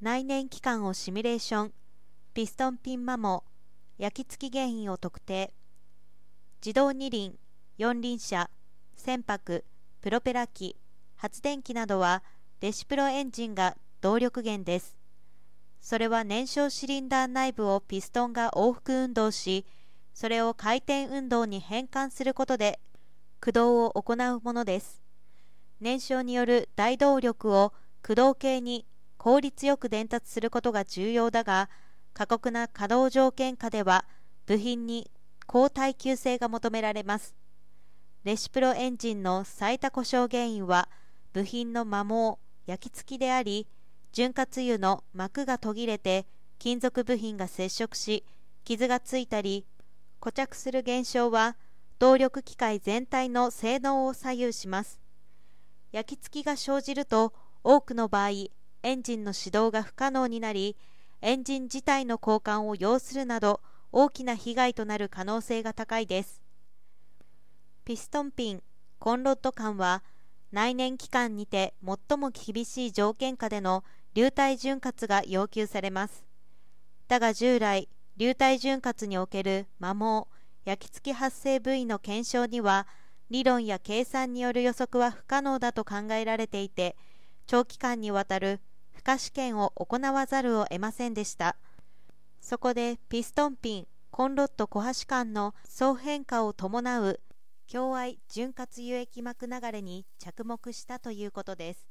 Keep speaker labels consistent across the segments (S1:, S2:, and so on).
S1: 内燃機関をシミュレーション。ピストンピン摩耗焼き付き原因を特定。自動二輪。四輪車。船舶。プロペラ機。発電機などはレシプロエンジンが動力源です。それは燃焼シリンダー内部をピストンが往復運動しそれを回転運動に変換することで駆動を行うものです。燃焼による大動力を駆動系に効率よく伝達することが重要だが過酷な稼働条件下では部品に高耐久性が求められます。レシプロエンジンの最多故障原因は部品の摩耗焼き付きであり潤滑油の膜が途切れて金属部品が接触し傷がついたり固着する現象は動力機械全体の性能を左右します。焼き付きが生じると多くの場合エンジンの始動が不可能になりエンジン自体の交換を要するなど大きな被害となる可能性が高いです。ピストンピンコンロッド間は内燃機関にて最も厳しい条件下での流体潤滑が要求されます。だが従来流体潤滑における摩耗焼き付き発生部位の検証には理論や計算による予測は不可能だと考えられていて長期間にわたる負荷試験を行わざるを得ませんでした。そこでピストンピンコンロット小橋間の総変化を伴う共愛潤滑輸液膜流れに着目したということです。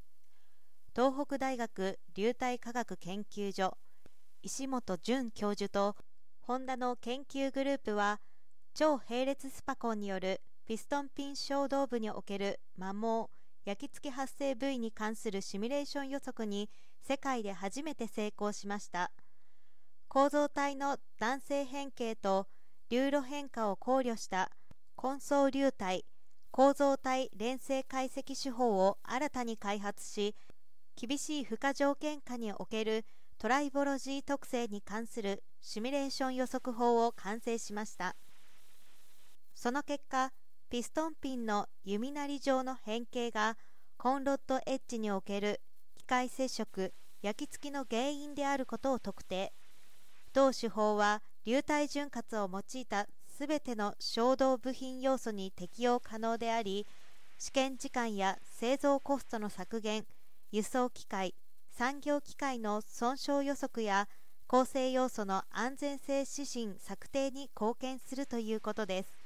S1: 東北大学流体科学研究所石本淳教授とホンダの研究グループは超並列スパコンによるピストンピン小動部における摩耗焼き付き発生部位に関するシミュレーション予測に世界で初めて成功しました。構造体の弾性変形と流路変化を考慮した混層流体構造体連成解析手法を新たに開発し厳しい負荷条件下におけるトライボロジー特性に関するシミュレーション予測法を完成しました。その結果ピストンピンの弓なり状の変形がコンロッドエッジにおける機械接触焼き付きの原因であることを特定。同手法は流体潤滑を用いたすべての衝動部品要素に適用可能であり試験時間や製造コストの削減輸送機械産業機械の損傷予測や構成要素の安全性指針策定に貢献するということです。